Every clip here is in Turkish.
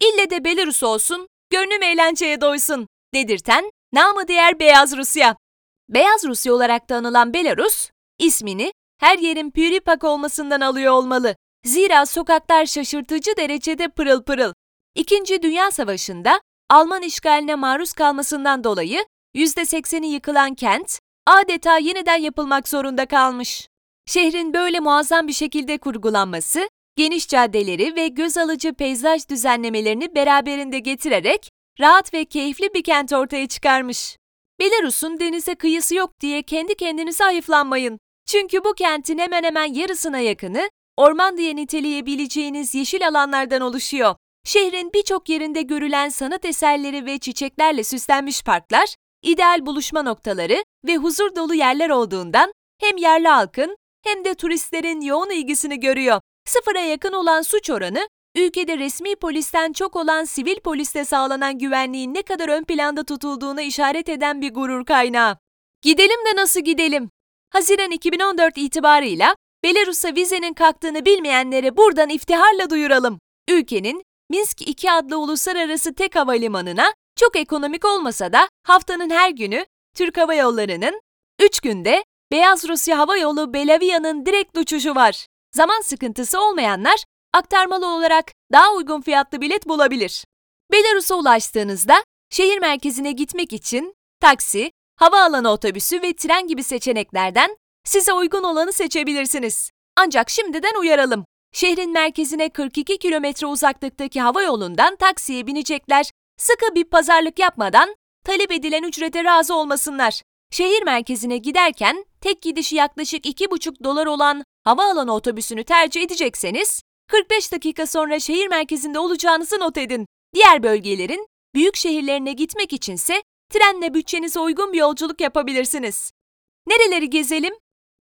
ille de Belarus olsun, gönlüm eğlenceye doysun dedirten namı diğer Beyaz Rusya. Beyaz Rusya olarak da anılan Belarus, ismini her yerin püripak olmasından alıyor olmalı. Zira sokaklar şaşırtıcı derecede pırıl pırıl. İkinci Dünya Savaşı'nda Alman işgaline maruz kalmasından dolayı %80'i yıkılan kent adeta yeniden yapılmak zorunda kalmış. Şehrin böyle muazzam bir şekilde kurgulanması, geniş caddeleri ve göz alıcı peyzaj düzenlemelerini beraberinde getirerek rahat ve keyifli bir kent ortaya çıkarmış. Belarus'un denize kıyısı yok diye kendi kendinize hayıflanmayın. Çünkü bu kentin hemen hemen yarısına yakını orman diye niteleyebileceğiniz yeşil alanlardan oluşuyor. Şehrin birçok yerinde görülen sanat eserleri ve çiçeklerle süslenmiş parklar, ideal buluşma noktaları ve huzur dolu yerler olduğundan hem yerli halkın hem de turistlerin yoğun ilgisini görüyor. Sıfıra yakın olan suç oranı, ülkede resmi polisten çok olan sivil poliste sağlanan güvenliğin ne kadar ön planda tutulduğuna işaret eden bir gurur kaynağı. Gidelim de nasıl gidelim? Haziran 2014 itibarıyla Belarus'a vizenin kalktığını bilmeyenlere buradan iftiharla duyuralım. Ülkenin Minsk 2 adlı uluslararası tek havalimanına çok ekonomik olmasa da haftanın her günü Türk Hava Yolları'nın 3 günde Beyaz Rusya Hava Yolu Belavia'nın direkt uçuşu var. Zaman sıkıntısı olmayanlar aktarmalı olarak daha uygun fiyatlı bilet bulabilir. Belarus'a ulaştığınızda şehir merkezine gitmek için taksi, havaalanı otobüsü ve tren gibi seçeneklerden size uygun olanı seçebilirsiniz. Ancak şimdiden uyaralım. Şehrin merkezine 42 kilometre uzaklıktaki hava yolundan taksiye binecekler, sıkı bir pazarlık yapmadan talep edilen ücrete razı olmasınlar. Şehir merkezine giderken tek gidişi yaklaşık 2,5 dolar olan havaalanı otobüsünü tercih edecekseniz, 45 dakika sonra şehir merkezinde olacağınızı not edin. Diğer bölgelerin büyük şehirlerine gitmek içinse trenle bütçenize uygun bir yolculuk yapabilirsiniz. Nereleri gezelim?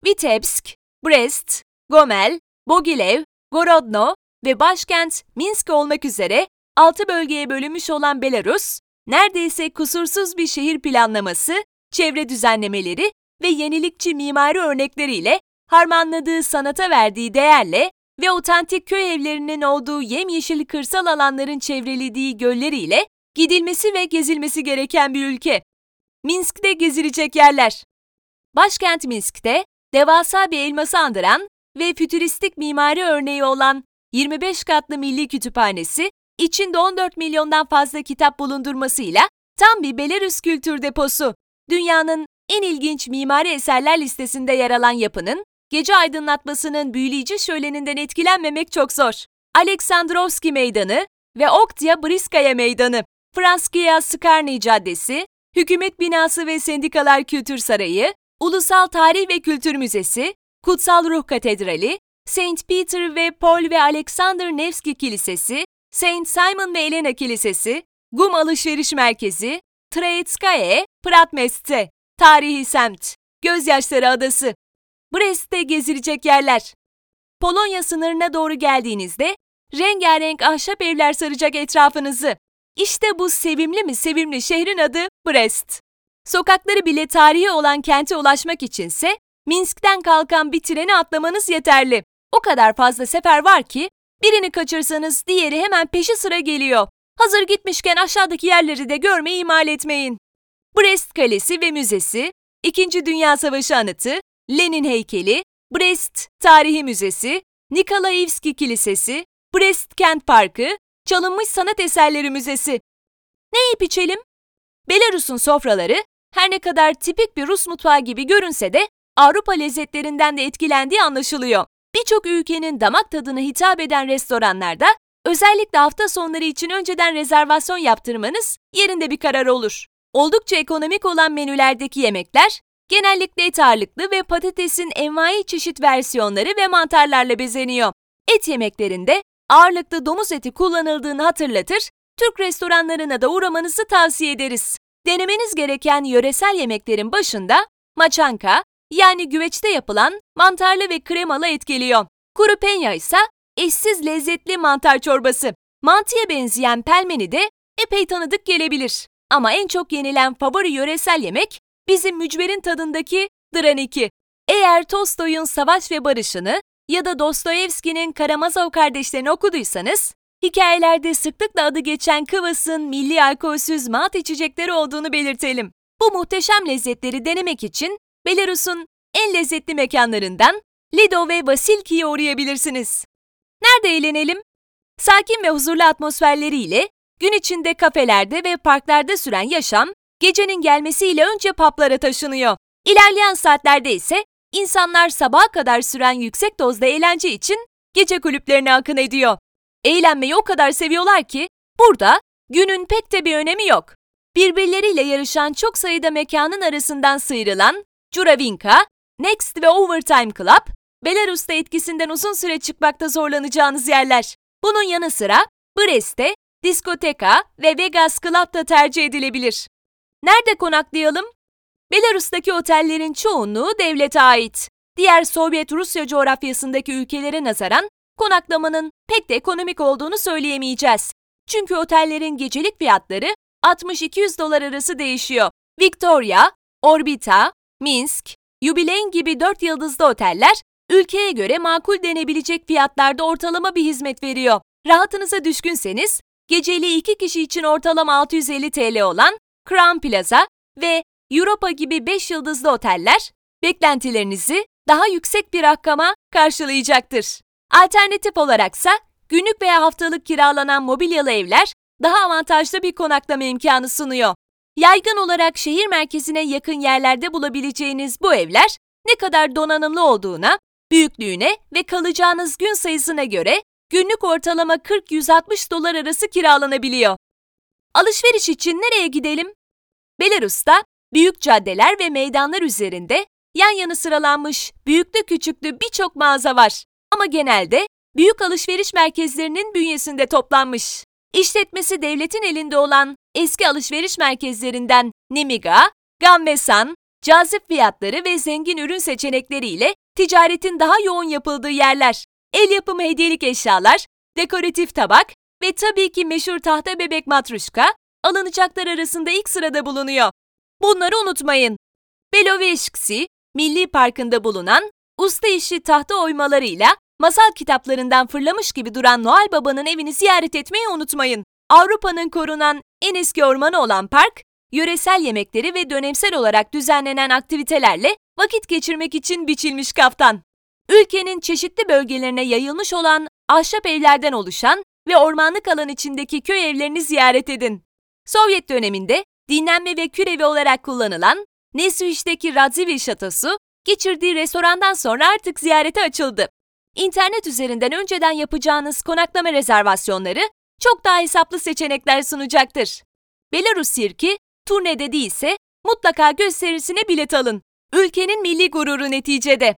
Vitebsk, Brest, Gomel, Bogilev, Gorodno ve başkent Minsk olmak üzere 6 bölgeye bölünmüş olan Belarus, neredeyse kusursuz bir şehir planlaması, çevre düzenlemeleri ve yenilikçi mimari örnekleriyle harmanladığı sanata verdiği değerle ve otantik köy evlerinin olduğu yemyeşil kırsal alanların çevrelediği gölleriyle gidilmesi ve gezilmesi gereken bir ülke. Minsk'te gezilecek yerler. Başkent Minsk'te devasa bir elması andıran ve fütüristik mimari örneği olan 25 katlı milli kütüphanesi, içinde 14 milyondan fazla kitap bulundurmasıyla tam bir Belarus kültür deposu. Dünyanın en ilginç mimari eserler listesinde yer alan yapının, gece aydınlatmasının büyüleyici şöleninden etkilenmemek çok zor. Aleksandrovski Meydanı ve Oktya Briskaya Meydanı, Franskaya Skarny Caddesi, Hükümet Binası ve Sendikalar Kültür Sarayı, Ulusal Tarih ve Kültür Müzesi, Kutsal Ruh Katedrali, Saint Peter ve Paul ve Alexander Nevski Kilisesi, Saint Simon ve Elena Kilisesi, Gum Alışveriş Merkezi, Treitskaye, Pratmeste, Tarihi Semt, Gözyaşları Adası, Brest'te gezilecek yerler. Polonya sınırına doğru geldiğinizde rengarenk ahşap evler saracak etrafınızı. İşte bu sevimli mi sevimli şehrin adı Brest. Sokakları bile tarihi olan kente ulaşmak içinse Minsk'ten kalkan bir treni atlamanız yeterli. O kadar fazla sefer var ki birini kaçırsanız diğeri hemen peşi sıra geliyor. Hazır gitmişken aşağıdaki yerleri de görmeyi ihmal etmeyin. Brest Kalesi ve Müzesi, İkinci Dünya Savaşı Anıtı, Lenin Heykeli, Brest Tarihi Müzesi, Nikolaevski Kilisesi, Brest Kent Parkı, Çalınmış Sanat Eserleri Müzesi. Ne yiyip içelim? Belarus'un sofraları her ne kadar tipik bir Rus mutfağı gibi görünse de Avrupa lezzetlerinden de etkilendiği anlaşılıyor. Birçok ülkenin damak tadına hitap eden restoranlarda özellikle hafta sonları için önceden rezervasyon yaptırmanız yerinde bir karar olur. Oldukça ekonomik olan menülerdeki yemekler genellikle et ağırlıklı ve patatesin envai çeşit versiyonları ve mantarlarla bezeniyor. Et yemeklerinde ağırlıklı domuz eti kullanıldığını hatırlatır, Türk restoranlarına da uğramanızı tavsiye ederiz. Denemeniz gereken yöresel yemeklerin başında maçanka, yani güveçte yapılan mantarlı ve kremalı et geliyor. Kuru penya ise eşsiz lezzetli mantar çorbası. Mantıya benzeyen pelmeni de epey tanıdık gelebilir. Ama en çok yenilen favori yöresel yemek bizim mücverin tadındaki draniki. Eğer Tolstoy'un Savaş ve Barış'ını ya da Dostoyevski'nin Karamazov kardeşlerini okuduysanız Hikayelerde sıklıkla adı geçen Kıvas'ın milli alkolsüz malt içecekleri olduğunu belirtelim. Bu muhteşem lezzetleri denemek için Belarus'un en lezzetli mekanlarından Lido ve Vasilki'ye uğrayabilirsiniz. Nerede eğlenelim? Sakin ve huzurlu atmosferleriyle gün içinde kafelerde ve parklarda süren yaşam, gecenin gelmesiyle önce paplara taşınıyor. İlerleyen saatlerde ise insanlar sabaha kadar süren yüksek dozda eğlence için gece kulüplerine akın ediyor. Eğlenmeyi o kadar seviyorlar ki burada günün pek de bir önemi yok. Birbirleriyle yarışan çok sayıda mekanın arasından sıyrılan Juravinka, Next ve Overtime Club, Belarus'ta etkisinden uzun süre çıkmakta zorlanacağınız yerler. Bunun yanı sıra Brest'te diskoteka ve Vegas Club da tercih edilebilir. Nerede konaklayalım? Belarus'taki otellerin çoğunluğu devlete ait. Diğer Sovyet Rusya coğrafyasındaki ülkelere nazaran konaklamanın pek de ekonomik olduğunu söyleyemeyeceğiz. Çünkü otellerin gecelik fiyatları 60-200 dolar arası değişiyor. Victoria, Orbita, Minsk, Jubilein gibi 4 yıldızlı oteller ülkeye göre makul denebilecek fiyatlarda ortalama bir hizmet veriyor. Rahatınıza düşkünseniz, geceliği 2 kişi için ortalama 650 TL olan Crown Plaza ve Europa gibi 5 yıldızlı oteller beklentilerinizi daha yüksek bir rakama karşılayacaktır. Alternatif olaraksa günlük veya haftalık kiralanan mobilyalı evler daha avantajlı bir konaklama imkanı sunuyor. Yaygın olarak şehir merkezine yakın yerlerde bulabileceğiniz bu evler ne kadar donanımlı olduğuna, büyüklüğüne ve kalacağınız gün sayısına göre günlük ortalama 40-160 dolar arası kiralanabiliyor. Alışveriş için nereye gidelim? Belarus'ta büyük caddeler ve meydanlar üzerinde yan yana sıralanmış büyüklü küçüklü birçok mağaza var. Ama genelde büyük alışveriş merkezlerinin bünyesinde toplanmış. İşletmesi devletin elinde olan eski alışveriş merkezlerinden Nemiga, Gamvesan, cazip fiyatları ve zengin ürün seçenekleriyle ticaretin daha yoğun yapıldığı yerler. El yapımı hediyelik eşyalar, dekoratif tabak ve tabii ki meşhur tahta bebek matruşka alınacaklar arasında ilk sırada bulunuyor. Bunları unutmayın. Beloveşksi, Milli Parkı'nda bulunan usta işi tahta oymalarıyla masal kitaplarından fırlamış gibi duran Noel Baba'nın evini ziyaret etmeyi unutmayın. Avrupa'nın korunan en eski ormanı olan park, yöresel yemekleri ve dönemsel olarak düzenlenen aktivitelerle vakit geçirmek için biçilmiş kaftan. Ülkenin çeşitli bölgelerine yayılmış olan ahşap evlerden oluşan ve ormanlık alan içindeki köy evlerini ziyaret edin. Sovyet döneminde dinlenme ve kürevi olarak kullanılan Nesuiş'teki Radzivill Şatosu, geçirdiği restorandan sonra artık ziyarete açıldı. İnternet üzerinden önceden yapacağınız konaklama rezervasyonları çok daha hesaplı seçenekler sunacaktır. Belarus Sirki, turnede değilse mutlaka gösterisine bilet alın. Ülkenin milli gururu neticede.